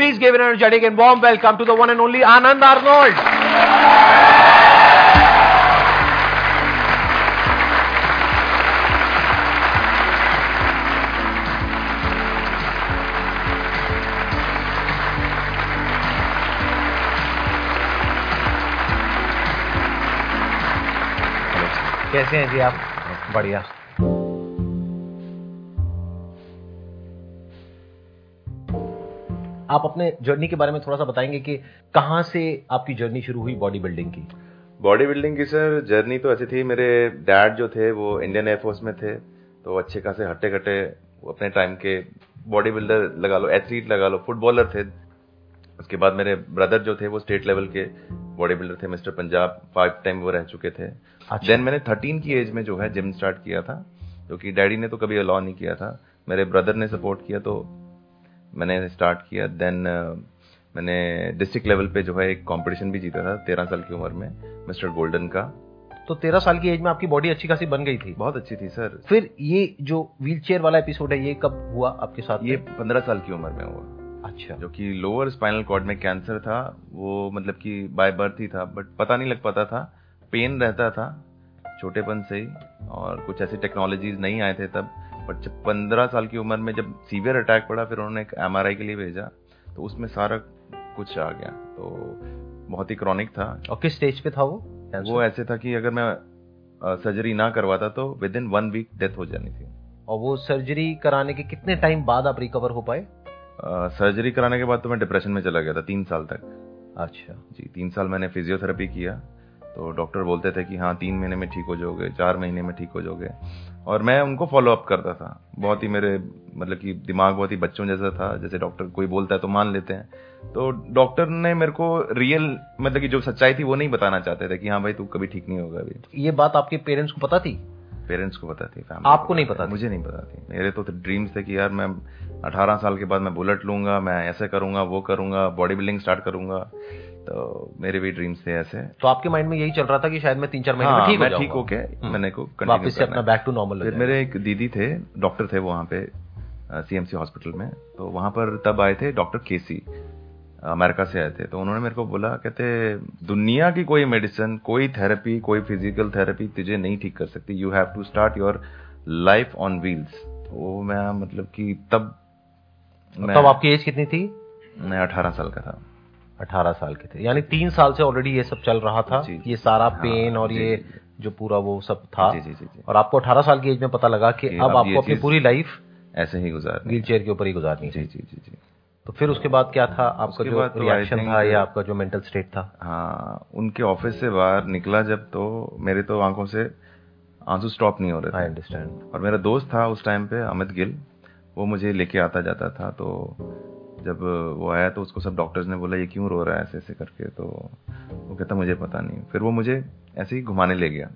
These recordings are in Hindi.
Please give an energetic and warm welcome to the one and only Anand Arnold. कैसे हैं जी आप बढ़िया आप अपने जर्नी के बारे में थोड़ा सा बताएँगे कि कहाँ से आपकी जर्नी शुरू हुई बॉडी बिल्डिंग की? बॉडी बिल्डिंग की सर जर्नी तो ऐसी थी मेरे डैड जो थे वो इंडियन एयरफोर्स में थे तो अच्छे खासे हट्टे कट्टे अपने टाइम के बॉडी बिल्डर लगा लो एथलीट लगा लो फुटबॉलर थे। उसके बाद मेरे ब्रदर जो थे वो स्टेट लेवल के बॉडी बिल्डर थे मिस्टर पंजाब फाइव टाइम वो रह चुके थे। अच्छा। देन मैंने थर्टीन की एज में जो है जिम स्टार्ट किया था क्योंकि डैडी ने तो कभी अलाउ नहीं किया था। मेरे ब्रदर ने सपोर्ट किया तो मैंने स्टार्ट किया देन मैंने डिस्ट्रिक्ट लेवल पे जो है एक कंपटीशन भी जीता था तेरह साल की उम्र में मिस्टर गोल्डन का। तो तेरह साल की एज में आपकी बॉडी अच्छी खासी बन गई थी? बहुत अच्छी थी सर फिर ये जो व्हील वाला एपिसोड है ये कब हुआ आपके साथ? ये पंद्रह साल की उम्र में हुआ। अच्छा। जो कि लोअर स्पाइनल कॉर्ड में कैंसर था वो मतलब कि बाय बर्थ ही था बट पता नहीं लग पाता था। पेन रहता था छोटेपन से ही और कुछ ऐसी टेक्नोलॉजीज़ नहीं आए थे तब। बट जब पंद्रह साल की उम्र में जब सीवियर अटैक पड़ा फिर उन्होंने एक एमआरआई के लिए भेजा तो उसमें सारा कुछ आ गया। तो बहुत ही क्रॉनिक था। और किस स्टेज पे था वो? वो ऐसे था कि अगर मैं सर्जरी ना करवाता तो within one week death हो जानी थी। और वो सर्जरी कराने के कितने टाइम बाद आप रिकवर हो पाए? सर्जरी कराने के बाद तो मैं डिप्रेशन में चला गया था तीन साल तक। अच्छा। जी तीन साल मैंने फिजियोथेरेपी किया। तो डॉक्टर बोलते थे कि हाँ तीन महीने में ठीक हो जाओगे चार महीने में ठीक हो जाओगे। और मैं उनको फॉलो अप करता था। बहुत ही मेरे मतलब कि दिमाग बहुत ही बच्चों जैसा था। जैसे डॉक्टर कोई बोलता है तो मान लेते हैं। तो डॉक्टर ने मेरे को रियल मतलब कि जो सच्चाई थी वो नहीं बताना चाहते थे कि हाँ भाई तू कभी ठीक नहीं होगा अभी। ये बात आपके पेरेंट्स को पता थी? पेरेंट्स को पता थी family आपको नहीं पता मुझे नहीं पता थी। मेरे तो ड्रीम्स थे कि यार मैं 18 साल के बाद मैं बुलेट लूँगा मैं ऐसे करूँगा वो करूँगा बॉडी बिल्डिंग स्टार्ट करूँगा। तो मेरे भी ड्रीम्स थे ऐसे। तो आपके माइंड में यही चल रहा था कि शायद मैं तीन चार महीने में हाँ, ठीक हो मैं जाऊँगा। ठीक होके हम्म। मैंने को वापस से अपना बैक टू नॉर्मल फिर मेरे एक दीदी थे डॉक्टर थे वहाँ पे सीएमसी हॉस्पिटल में। तो वहाँ पर तब आए थे डॉक्टर केसी अमेरिका से आए थे। तो उन्होंने मेरे को बोला कहते दुनिया की कोई मेडिसिन कोई थेरेपी कोई फ़िज़िकल थेरेपी तुझे नहीं ठीक कर सकती। You have to start your life on wheels तो मैं मतलब कि तब तब आपकी एज कितनी थी? मैं अठारह साल का था। अठारह साल के थे। यानी तीन साल से ऑलरेडी ये सब चल रहा था। ये सारा हाँ, पेन और ये जी, पूरा वो सब था। जी, जी, जी, जी। और आपको अठारह साल की एज में पता लगा कि अब आपको अपनी पूरी लाइफ ऐसे ही गुजार व्हील चेयर के ऊपर ही गुजारनी जी जी जी जी। तो फिर उसके बाद क्या था? आपका जो बाद तो रिएक्शन था या आपका जो मेंटल स्टेट था? हाँ उनके ऑफ़िस से बाहर निकला जब तो मेरे तो आँखों से आँसू स्टॉप नहीं हो रहे आई अंडरस्टैंड और मेरा दोस्त था उस टाइम पे अमित गिल वो मुझे लेके आता जाता था तो जब वो आया तो उसको सब डॉक्टर्स ने बोला ये क्यों रो रहा है ऐसे ऐसे करके? तो वो कहता मुझे पता नहीं। फिर वो मुझे ऐसे ही घुमाने ले गया।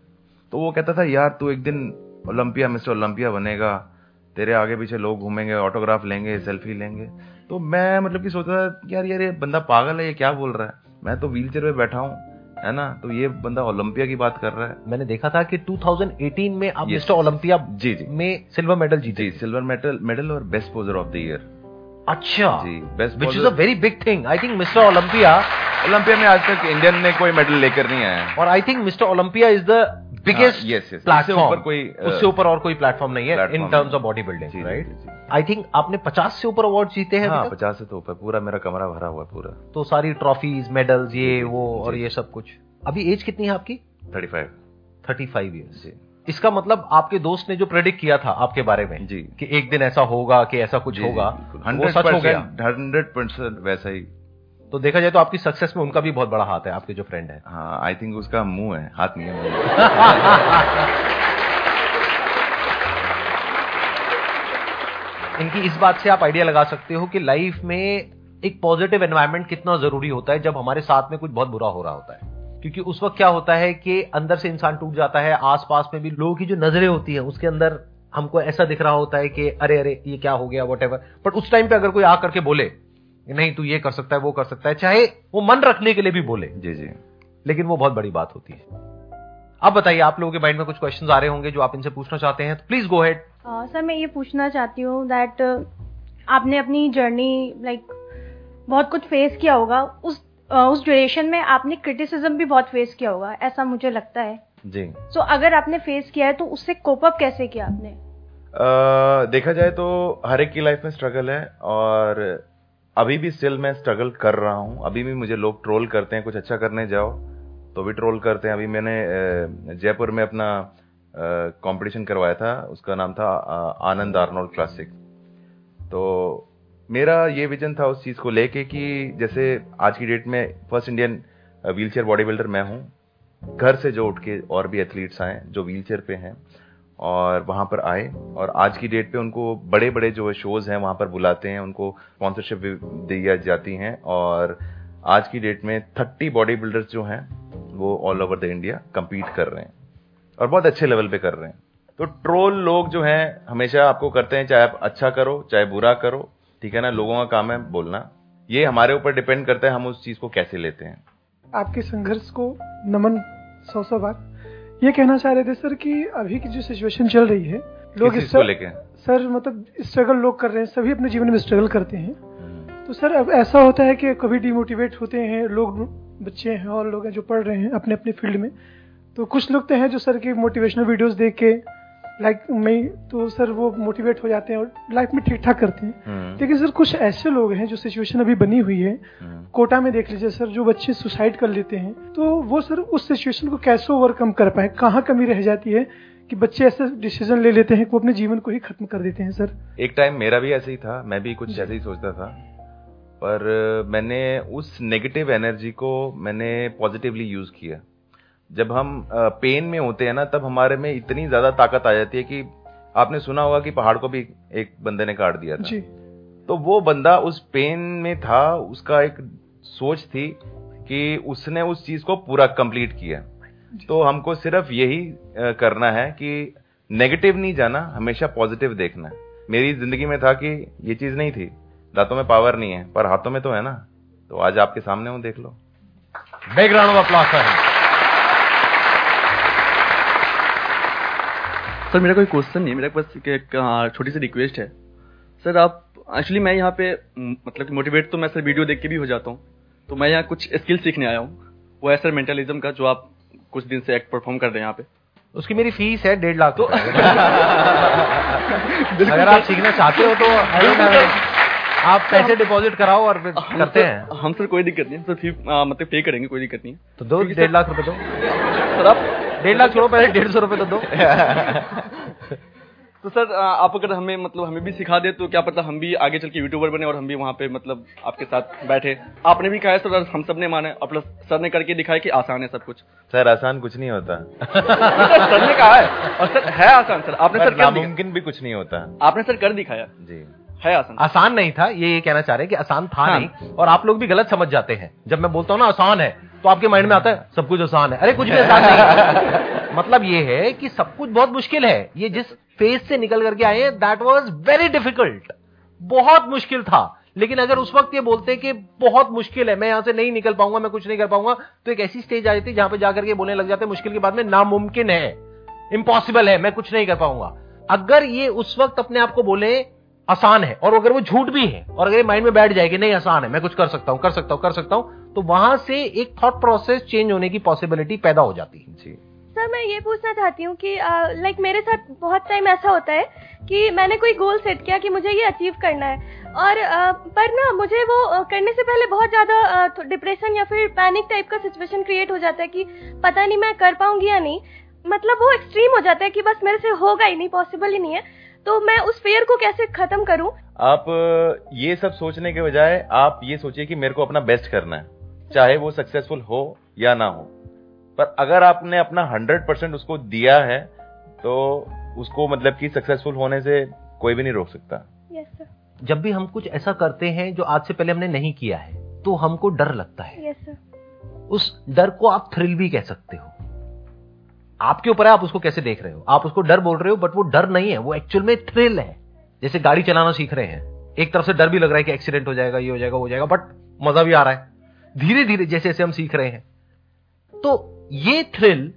तो वो कहता था यार तू एक दिन ओलंपिया मिस्टर ओलंपिया बनेगा। तेरे आगे पीछे लोग घूमेंगे ऑटोग्राफ लेंगे सेल्फी लेंगे। तो मैं मतलब कि सोचा यार यार ये बंदा पागल है ये क्या बोल रहा है? मैं तो व्हील चेयर पे बैठा हूँ है ना? तो ये बंदा ओलंपिया की बात कर रहा है। मैंने देखा था कि 2018 में आप मिस्टर ओलंपिया जी जी। में सिल्वर मेडल जीते जी सिल्वर मेडल मेडल और best poser of the year अच्छा जी best which is a very big thing I think mister Olympia Olympia में आज तक इंडियन ने कोई मेडल लेकर नहीं आया। और I think mister Olympia is the biggest platform ऊपर कोई, uh, उससे ऊपर और कोई प्लेटफॉर्म नहीं है in terms of body building right. I think आपने 50 से ऊपर अवार्ड जीते हैं हाँ पचास से तो ऊपर पूरा मेरा कमरा भरा हुआ है पूरा। तो सारी ट्रॉफीज मेडल्स ये वो और ये सब कुछ। अभी एज कितनी है आपकी? थर्टी फाइव 35 इयर्स जी। इसका मतलब आपके दोस्त ने जो प्रेडिक्ट किया था आपके बारे में जी। कि एक दिन ऐसा होगा कि ऐसा कुछ होगा वो हंड्रेड सच हो गया। हंड्रेड परसेंट वैसा ही। तो देखा जाए तो आपकी सक्सेस में उनका भी बहुत बड़ा हाथ है आपके जो फ्रेंड है। हाँ आई थिंक उसका मुँह है हाथ नहीं है। इनकी इस बात से आप आइडिया लगा सकते हो कि लाइफ में एक पॉजिटिव एनवायरनमेंट कितना ज़रूरी होता है जब हमारे साथ में कुछ बहुत बुरा हो रहा होता है। क्योंकि उस वक्त क्या होता है कि अंदर से इंसान टूट जाता है आसपास में भी लोगों की जो नज़रें होती हैं उसके अंदर हमको ऐसा दिख रहा होता है कि अरे अरे ये क्या हो गया वट बट उस टाइम पे अगर कोई आ करके बोले नहीं तू ये कर सकता है वो कर सकता है चाहे वो मन रखने के लिए भी बोले। जी जी। लेकिन वो बहुत बड़ी बात होती है। अब बताइए आप लोगों के माइंड में कुछ क्वेश्चंस आ रहे होंगे जो आप इनसे पूछना चाहते हैं तो प्लीज़ गो हेड सर मैं ये पूछना चाहती हूँ दैट आपने अपनी जर्नी लाइक बहुत कुछ फेस किया होगा उस उस ड्यूरेशन में आपने क्रिटिसिज्म भी बहुत फेस किया होगा ऐसा मुझे लगता है। जी। सो so, अगर आपने फेस किया है तो उससे कोप अप कैसे किया आपने? आ, देखा जाए तो हर एक की लाइफ में स्ट्रगल है और अभी भी स्टिल मैं स्ट्रगल कर रहा हूँ। अभी भी मुझे लोग ट्रोल करते हैं कुछ अच्छा करने जाओ तो भी ट्रोल करते हैं। अभी मैंने जयपुर में अपना कंपटीशन करवाया था उसका नाम था आनंद आर्नोल्ड क्लासिक तो मेरा ये विजन था उस चीज़ को लेके कि जैसे आज की डेट में first Indian wheelchair body builder मैं हूँ। घर से जो उठ के और भी एथलीट्स आए, जो व्हील चेयर पे हैं और वहाँ पर आए और आज की डेट पे उनको बड़े बड़े जो शोज़ हैं वहाँ पर बुलाते हैं, उनको स्पॉन्सरशिप भी दी जाती हैं और आज की डेट में थर्टी बॉडी बिल्डर्स जो हैं, वो all over the India compete कर रहे हैं और बहुत अच्छे लेवल पे कर रहे हैं। तो ट्रोल लोग जो हैं, हमेशा आपको करते हैं, चाहे आप अच्छा करो, चाहे बुरा करो ठीक है ना? लोगों का काम है बोलना। ये हमारे ऊपर डिपेंड करता है हम उस चीज़ को कैसे लेते हैं। आपके संघर्ष को नमन सौ सौ बार। ये कहना चाह रहे थे सर कि अभी की जो सिचुएशन चल रही है लोग इस लेके? सर मतलब स्ट्रगल लोग कर रहे हैं सभी अपने जीवन में स्ट्रगल करते हैं। हम्म। तो सर अब ऐसा होता है कि कभी डिमोटिवेट होते हैं लोग बच्चे हैं और लोग हैं जो पढ़ रहे हैं अपने अपने फ़ील्ड में। तो कुछ लोग तो हैं जो सर के मोटिवेशनल वीडियोस देख के लाइक मैं तो सर वो मोटिवेट हो जाते हैं और लाइफ में ठीक ठाक करते हैं। हम्म। लेकिन सर कुछ ऐसे लोग हैं जो सिचुएशन अभी बनी हुई है। हम्म। कोटा में देख लीजिए सर जो बच्चे सुसाइड कर लेते हैं तो वो सर उस सिचुएशन को कैसे ओवरकम कर पाए? कहाँ कमी रह जाती है कि बच्चे ऐसे डिसीज़न ले लेते हैं कि वो अपने जीवन को ही खत्म कर देते हैं सर? एक टाइम मेरा भी ऐसे ही था मैं भी कुछ ऐसे ही सोचता था। पर मैंने उस नेगेटिव एनर्जी को मैंने पॉजिटिवली यूज़ किया। जब हम पेन में होते हैं ना तब हमारे में इतनी ज़्यादा ताकत आ जाती है कि आपने सुना होगा कि पहाड़ को भी एक बंदे ने काट दिया था। जी। तो वो बंदा उस पेन में था उसका एक सोच थी कि उसने उस चीज़ को पूरा कंप्लीट किया। तो हमको सिर्फ़ यही करना है कि नेगेटिव नहीं जाना हमेशा पॉजिटिव देखना। मेरी ज़िंदगी में था कि ये चीज़ नहीं थी। दांतों में पावर नहीं है पर हाथों में तो है ना। तो आज आपके सामने हूँ देख लो। बैकग्राउंड ऑफ़ अप्लॉज है। सर मेरा कोई क्वेश्चन नहीं है मेरा बस एक छोटी सी रिक्वेस्ट है। सर आप एक्चुअली मैं यहाँ पे मतलब मोटिवेट तो मैं सर वीडियो देख के भी हो जाता हूँ तो मैं यहाँ कुछ स्किल सीखने आया हूँ। वो है सर मेंटलिज्म का जो आप कुछ दिन से एक्ट परफॉर्म कर रहे हैं यहाँ पे। उसकी मेरी फ़ीस है डेढ़ लाख तो अगर आप सीखना चाहते हो तो आप पैसे डिपॉजिट कराओ और फिर करते हैं। हम सर कोई दिक्कत नहीं सर फ़ी मतलब पे करेंगे कोई दिक्कत नहीं तो दो डेढ़ लाख रुपए दो। सर आप डेढ़ लाख छोड़ो पहले डेढ़ सौ रुपए तो दो। तो सर आप अगर हमें मतलब हमें भी सिखा दे तो क्या पता हम भी आगे चल के यूट्यूबर बने और हम भी वहाँ पे मतलब आपके साथ बैठे। आपने भी कहा सर हम सबने माने और प्लस सर ने करके दिखाया कि आसान है सब कुछ। सर आसान कुछ नहीं होता। सर ने कहा है और सर है आसान सर। आपने सर क्या मुमकिन भी कुछ नहीं होता। आपने सर कर दिखाया। जी। है आसान। आसान नहीं था ये ये कहना चाह रहे हैं कि आसान था हाँ। नहीं और आप लोग भी गलत समझ जाते हैं। जब मैं बोलता हूँ ना आसान है तो आपके माइंड में आता है सब कुछ आसान है। अरे कुछ भी आसान नहीं मतलब ये है कि सब कुछ बहुत मुश्किल है। ये जिस फ़ेज़ से निकल करके आए दैट वॉज़ वेरी डिफ़िकल्ट बहुत मुश्किल था। लेकिन अगर उस वक्त ये बोलते कि बहुत मुश्किल है मैं यहाँ से नहीं निकल पाऊँगा मैं कुछ नहीं कर पाऊँगा तो एक ऐसी स्टेज आ जाती जहाँ पे जाकर के बोलने लग जाते मुश्किल के बाद में नामुमकिन है। इंपॉसिबल है मैं कुछ नहीं कर पाऊँगा। अगर ये उस वक्त अपने आप को बोले आसान है। और अगर वो झूठ भी है और अगर ये माइंड में बैठ जाए कि नहीं आसान है मैं कुछ कर सकता हूँ कर सकता हूँ कर सकता हूँ तो वहाँ से एक थॉट प्रोसेस चेंज होने की पॉसिबिलिटी पैदा हो जाती है जी। सर मैं ये पूछना चाहती हूँ कि लाइक मेरे साथ बहुत टाइम ऐसा होता है कि मैंने कोई गोल सेट किया कि मुझे ये अचीव करना है। और आ, पर ना मुझे वो करने से पहले बहुत ज़्यादा डिप्रेशन या फिर पैनिक टाइप का सिचुएशन क्रिएट हो जाता है कि पता नहीं मैं कर पाऊँगी या नहीं। मतलब वो एक्सट्रीम हो जाता है कि बस मेरे से होगा ही नहीं पॉसिबल ही नहीं है। तो मैं उस फेयर को कैसे खत्म करूँ? आप ये सब सोचने के बजाय आप ये सोचिए कि मेरे को अपना बेस्ट करना है। चाहे वो सक्सेसफुल हो या ना हो। पर अगर आपने अपना हंड्रेड परसेंट उसको दिया है तो उसको मतलब कि सक्सेसफुल होने से कोई भी नहीं रोक सकता। Yes, जब भी हम कुछ ऐसा करते हैं जो आज से पहले हमने नहीं किया है तो हमको डर लगता है। Yes, उस डर को आप थ्रिल भी कह सकते हो। आपके ऊपर है आप उसको कैसे देख रहे हो? आप उसको डर बोल रहे हो बट वो डर नहीं है वो एक्चुअल में थ्रिल है। जैसे गाड़ी चलाना सीख रहे हैं। एक तरफ़ से डर भी लग रहा है कि एक्सीडेंट हो जाएगा ये हो जाएगा वो हो जाएगा बट मज़ा भी आ रहा है। धीरे धीरे जैसे जैसे हम सीख रहे हैं। तो ये थ्रिल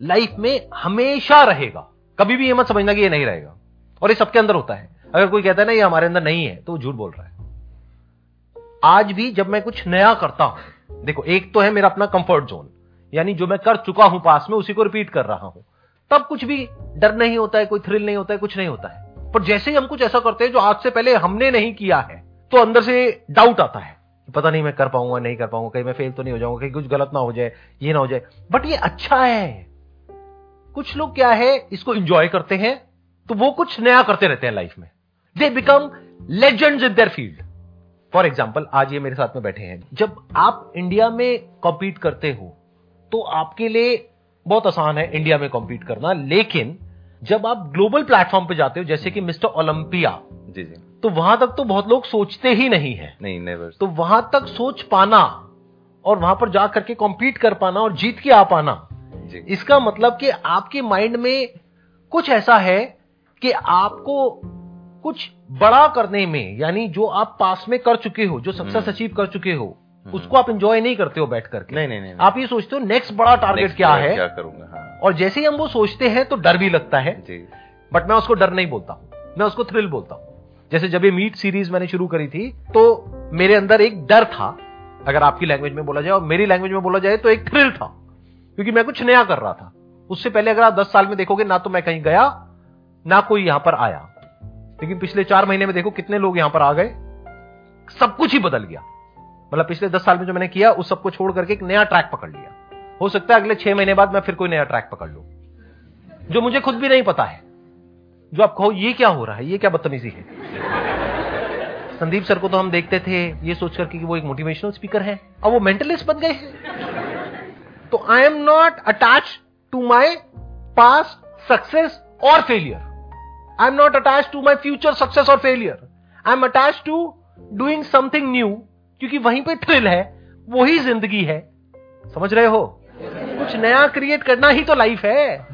लाइफ में हमेशा रहेगा। कभी भी ये मत समझना कि ये नहीं रहेगा। और ये सबके अंदर होता है। अगर कोई कहता है ना ये हमारे अंदर नहीं है तो वो झूठ बोल रहा है। आज भी जब मैं कुछ नया करता हूँ, देखो, एक तो है मेरा अपना कंफर्ट जोन यानी जो मैं कर चुका हूँ पास में, उसी को रिपीट कर रहा हूँ। तब कुछ भी डर नहीं होता है, कोई थ्रिल नहीं होता है, कुछ नहीं होता है। पर जैसे ही हम कुछ ऐसा करते हैं, जो आज से पहले हमने नहीं किया है तो अंदर से डाउट आता है। पता नहीं मैं कर पाऊँगा, नहीं कर पाऊँगा, कहीं मैं फेल तो नहीं हो जाऊँगा, कहीं कुछ गलत ना हो जाए, ये ना हो जाए। बट ये अच्छा है। कुछ लोग क्या है, इसको इंजॉय करते हैं तो वो कुछ नया करते रहते हैं लाइफ में। They become legends in their field for example आज ये मेरे साथ में बैठे हैं। जब आप इंडिया में कॉम्पीट करते हो तो आपके लिए बहुत आसान है इंडिया में कॉम्पीट करना। लेकिन जब आप ग्लोबल प्लेटफॉर्म पे जाते हो, जैसे कि मिस्टर ओलंपिया जी जी। तो वहाँ तक तो बहुत लोग सोचते ही नहीं है। नहीं नेवर तो वहाँ तक सोच पाना और वहाँ पर जा करके कॉम्पीट कर पाना और जीत के आ पाना जी। इसका मतलब कि आपके माइंड में कुछ ऐसा है कि आपको कुछ बड़ा करने में यानी जो आप पास में कर चुके हो जो सक्सेस हम्म। अचीव कर चुके हो उसको आप इंजॉय नहीं करते हो बैठ करके। नहीं नहीं नहीं आप ये सोचते हो नेक्स्ट बड़ा टारगेट क्या है? क्या करूँगा हाँ। और जैसे ही हम वो सोचते हैं तो डर भी लगता है। जी। बट मैं उसको डर नहीं बोलता मैं उसको थ्रिल बोलता हूँ। जैसे जब ये मीट सीरीज़ मैंने शुरू करी थी तो मेरे अंदर एक डर था, अगर आपकी लैंग्वेज में बोला जाए, और मेरी लैंग्वेज में बोला जाए तो एक थ्रिल था, क्योंकि मैं कुछ नया कर रहा था। उससे पहले अगर आप दस साल में देखोगे, ना तो मैं कहीं गया, ना कोई यहाँ पर आया। लेकिन पिछले चार महीने में देखो कितने लोग यहाँ पर आ गए। सब कुछ ही बदल गया। मतलब पिछले दस साल में जो मैंने किया, उस सबको छोड़ करके एक नया ट्रैक पकड़ लिया। हो सकता है अगले छह महीने बाद मैं फिर कोई नया ट्रैक पकड़ लू, जो मुझे खुद भी नहीं पता है। जो आप कहो, ये क्या हो रहा है? ये क्या बदतमीजी है? संदीप सर को तो हम देखते थे, ये सोच करके कि वो एक मोटिवेशनल स्पीकर है, अब वो मेंटलिस्ट बन गए हैं। तो I am not attach to my past success और failure I am not attach to my future success और failure I am attach to doing something new क्योंकि वहीं पे थ्रिल है, वही ज़िंदगी है। समझ रहे हो? कुछ नया क्रिएट करना ही तो लाइफ है।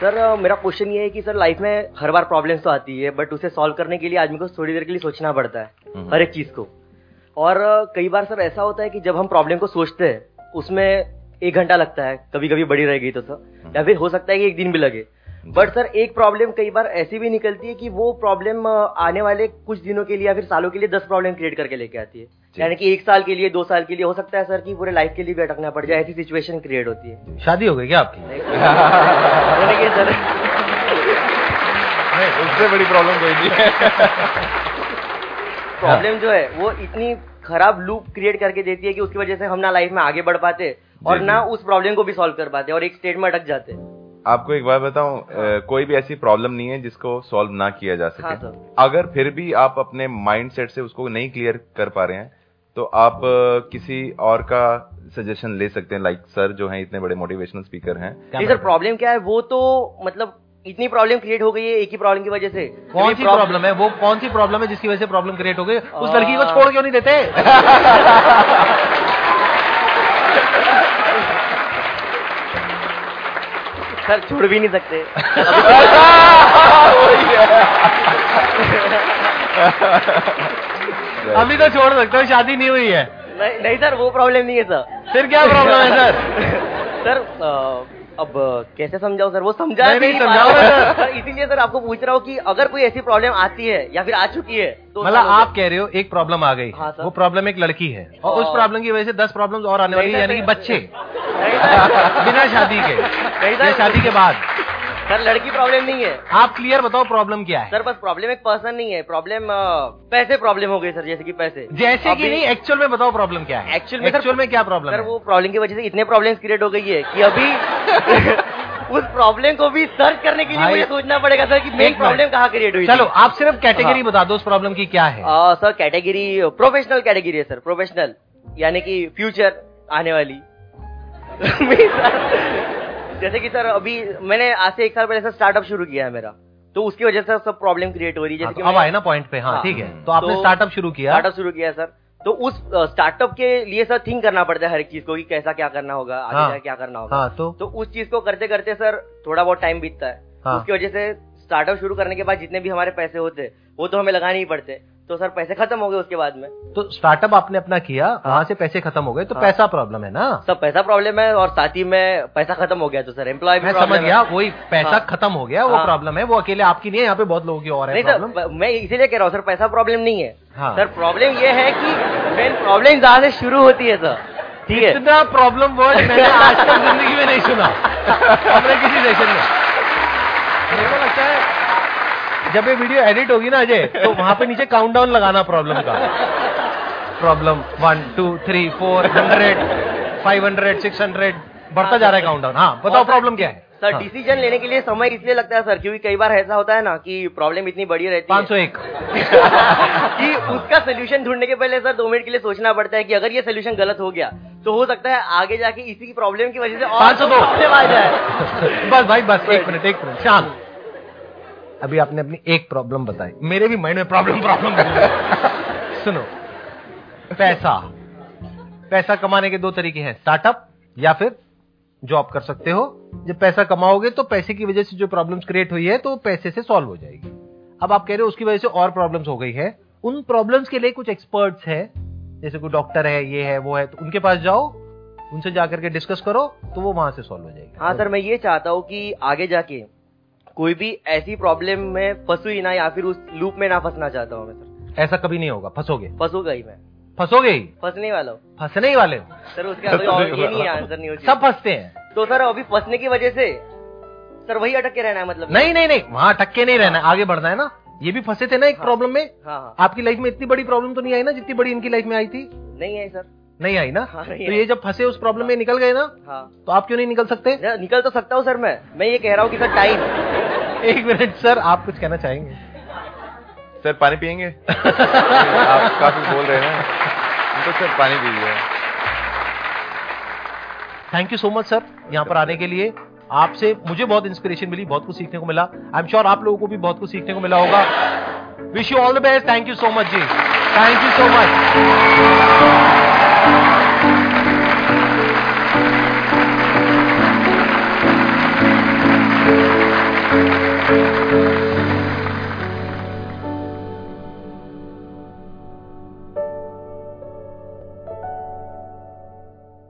सर मेरा क्वेश्चन ये है कि सर लाइफ में हर बार प्रॉब्लम्स तो आती है बट उसे सॉल्व करने के लिए आदमी को थोड़ी देर के लिए सोचना पड़ता है हम्म। हर एक चीज़ को। और कई बार सर ऐसा होता है कि जब हम प्रॉब्लम को सोचते हैं उसमें एक घंटा लगता है कभी कभी बड़ी रह गई तो सर या फिर हो सकता है कि एक दिन भी लगे। बट सर एक प्रॉब्लम कई बार ऐसी भी निकलती है कि वो प्रॉब्लम आने वाले कुछ दिनों के लिए या फिर सालों के लिए दस प्रॉब्लम क्रिएट करके लेके आती है। यानी कि एक साल के लिए दो साल के लिए हो सकता है सर कि पूरे लाइफ के लिए भी अटकना पड़ जाए ऐसी सिचुएशन क्रिएट होती है। शादी हो गई क्या आपकी? सर उससे बड़ी प्रॉब्लम कोई नहीं प्रॉब्लम जो है वो इतनी खराब लूप क्रिएट करके देती है कि उसकी वजह से हम ना लाइफ में आगे बढ़ पाते और ना उस प्रॉब्लम को भी सॉल्व कर पाते और एक स्टेट में अटक जाते। आपको एक बात बताऊँ अ, कोई भी ऐसी प्रॉब्लम नहीं है जिसको सॉल्व ना किया जा हाँ, सके सर। अगर फिर भी आप अपने माइंड सेट से उसको नहीं क्लियर कर पा रहे हैं तो आप किसी और का सजेशन ले सकते हैं। लाइक सर जो हैं इतने बड़े मोटिवेशनल स्पीकर हैं। सर? प्रॉब्लम क्या है? वो तो मतलब इतनी प्रॉब्लम क्रिएट हो गई है एक ही प्रॉब्लम की वजह से। कौन सी प्रॉब्लम है? वो कौन सी प्रॉब्लम है जिसकी वजह से प्रॉब्लम क्रिएट हो गई? उस लड़की को छोड़ क्यों नहीं देते? सर छोड़ भी नहीं सकते। अभी तो छोड़ सकते हो शादी नहीं हुई है। नहीं नहीं सर वो प्रॉब्लम नहीं है सर। फिर क्या प्रॉब्लम है सर? सर अब कैसे समझाओ सर? वो समझा नहीं, नहीं समझाओ हूँ। इसीलिए सर आपको पूछ रहा हूँ कि अगर कोई ऐसी प्रॉब्लम आती है या फिर आ चुकी है तो मतलब आप कह रहे हो एक प्रॉब्लम आ गई। हाँ, वो प्रॉब्लम एक लड़की है। और उस प्रॉब्लम की वजह से दस प्रॉब्लम और आने वाली है यानी कि बच्चे। बिना शादी के। शादी के बाद। सर लड़की प्रॉब्लम नहीं है। आप क्लियर बताओ प्रॉब्लम क्या है। सर बस प्रॉब्लम एक पर्सन नहीं है। प्रॉब्लम पैसे प्रॉब्लम हो गई सर जैसे कि पैसे। जैसे कि नहीं एक्चुअल में बताओ प्रॉब्लम क्या है। एक्चुअल में एक्चुअल में क्या प्रॉब्लम सर वो प्रॉब्लम की वजह से इतने प्रॉब्लम्स क्रिएट हो गई है कि अभी उस प्रॉब्लम को भी सर्च करने के लिए मुझे सोचना पड़ेगा सर कि मेन प्रॉब्लम कहाँ क्रिएट हुई चलो आप सिर्फ़ कैटेगरी हाँ। बता दो उस प्रॉब्लम की क्या है। आ, सर कैटेगरी प्रोफेशनल कैटेगरी है सर प्रोफेशनल यानी कि फ्यूचर आने वाली। जैसे कि सर अभी मैंने आज से एक साल पहले सर स्टार्टअप शुरू किया है मेरा। तो उसकी वजह से सब प्रॉब्लम क्रिएट हो रही है जैसे तो कि अब आए ना पॉइंट पे हाँ हाँ। ठीक है। तो आपने तो- स्टार्टअप शुरू किया। स्टार्टअप शुरू किया सर तो उस स्टार्टअप के लिए सर थिंक करना पड़ता है हर एक चीज़ को कि कैसा क्या करना होगा आगे हाँ। क्या करना होगा हाँ तो तो उस चीज़ को करते करते सर थोड़ा बहुत टाइम बीतता है हाँ। उसकी वजह से स्टार्टअप शुरू करने के बाद जितने भी हमारे पैसे होते वो तो हमें लगाने ही पड़ते तो सर पैसे खत्म हो गए उसके बाद में तो स्टार्टअप आपने अपना किया वहाँ से पैसे खत्म हो गए तो हाँ। पैसा प्रॉब्लम है ना सर पैसा प्रॉब्लम है और साथ ही में पैसा खत्म हो गया तो सर एम्प्लॉय मैं समझ गया वही पैसा हाँ। खत्म हो गया वो हाँ। प्रॉब्लम है वो अकेले आपकी नहीं है यहाँ पे बहुत लोगों की और है सर मैं इसीलिए कह रहा हूँ सर पैसा प्रॉब्लम नहीं है हाँ। सर प्रॉब्लम ये है की मेन प्रॉब्लम जहाँ से शुरू होती है सर ठीक है इतना प्रॉब्लम वर्ड मैंने आज तक ज़िंदगी में नहीं सुना अपने किसी सेशन में मेरे को लगता है जब ये वीडियो एडिट होगी ना अजय तो वहाँ पे नीचे काउंटडाउन लगाना प्रॉब्लम का। Problem one two three four hundred five hundred six hundred बढ़ता जा रहा है काउंटडाउन हाँ बताओ प्रॉब्लम क्या है? सर हाँ। डिसीज़न लेने के लिए समय इसलिए लगता है सर क्योंकि कई बार ऐसा होता है ना कि प्रॉब्लम इतनी बड़ी रहती है। पाँच सौ एक। कि उसका सोल्यूशन ढूँढने के पहले सर दो मिनट के लिए सोचना पड़ता है कि अगर ये सोल्यूशन गलत हो गया तो हो सकता है आगे जाके इसी की प्रॉब्लम की वजह से और 502 प्रॉब्लम आ जाए। बस भाई बस एक मिनट एक मिनट शांत। अभी आपने अपनी एक प्रॉब्लम बताई। मेरे भी माइंड में प्रॉब्लम प्रॉब्लम सुनो पैसा। पैसा कमाने के दो तरीके हैं स्टार्टअप या फिर जॉब कर सकते हो। जब पैसा कमाओगे तो पैसे की वजह से जो प्रॉब्लम्स क्रिएट हुई है तो पैसे से सॉल्व हो जाएगी। अब आप कह रहे हो उसकी वजह से और प्रॉब्लम्स हो गई है। उन प्रॉब्लम्स के लिए कुछ एक्सपर्ट्स है जैसे कोई डॉक्टर है ये है वो है तो उनके पास जाओ उनसे जाकर के डिस्कस करो तो वो वहाँ से सॉल्व हो जाएगी। हाँ सर मैं ये चाहता हूँ कि आगे जाके कोई भी ऐसी प्रॉब्लम में फंसू ही ना या फिर उस लूप में ना फंसना चाहता हूँ मैं सर ऐसा कभी नहीं होगा फंसोगे? फंसूँगा ही मैं। फंसोगे ही? फंसने वाला हूँ। फंसने ही वाले हो? सर उसका कोई और ये नहीं आंसर नहीं हो सब फंसते हैं। तो सर अभी फंसने की वजह से सर वही अटक के रहना है मतलब। नहीं नहीं नहीं वहाँ अटक के नहीं रहना है, आगे बढ़ना है ना। ये भी फंसे थे ना एक हाँ। प्रॉब्लम में? हाँ हाँ। आपकी लाइफ में इतनी बड़ी प्रॉब्लम तो नहीं आई ना जितनी बड़ी इनकी लाइफ में आई थी? नहीं आई सर नहीं आई ना? हाँ, नहीं तो ये जब फंसे उस प्रॉब्लम में निकल गए ना हाँ। तो आप क्यों नहीं निकल सकते? निकल तो सकता हूँ सर मैं। मैं ये कह रहा हूँ कि सर टाइम एक मिनट सर आप कुछ कहना चाहेंगे? सर पानी पियेंगे? आप काफ़ी बोल रहे हैं। तो सर पानी पीजिए thank you so much sir यहाँ पर आने के लिए। आपसे मुझे बहुत इंस्पिरेशन मिली बहुत कुछ सीखने को मिला। आई एम श्योर आप लोगों को भी बहुत कुछ सीखने को मिला होगा। Wish you all the best thank you so much ji. Thank you so much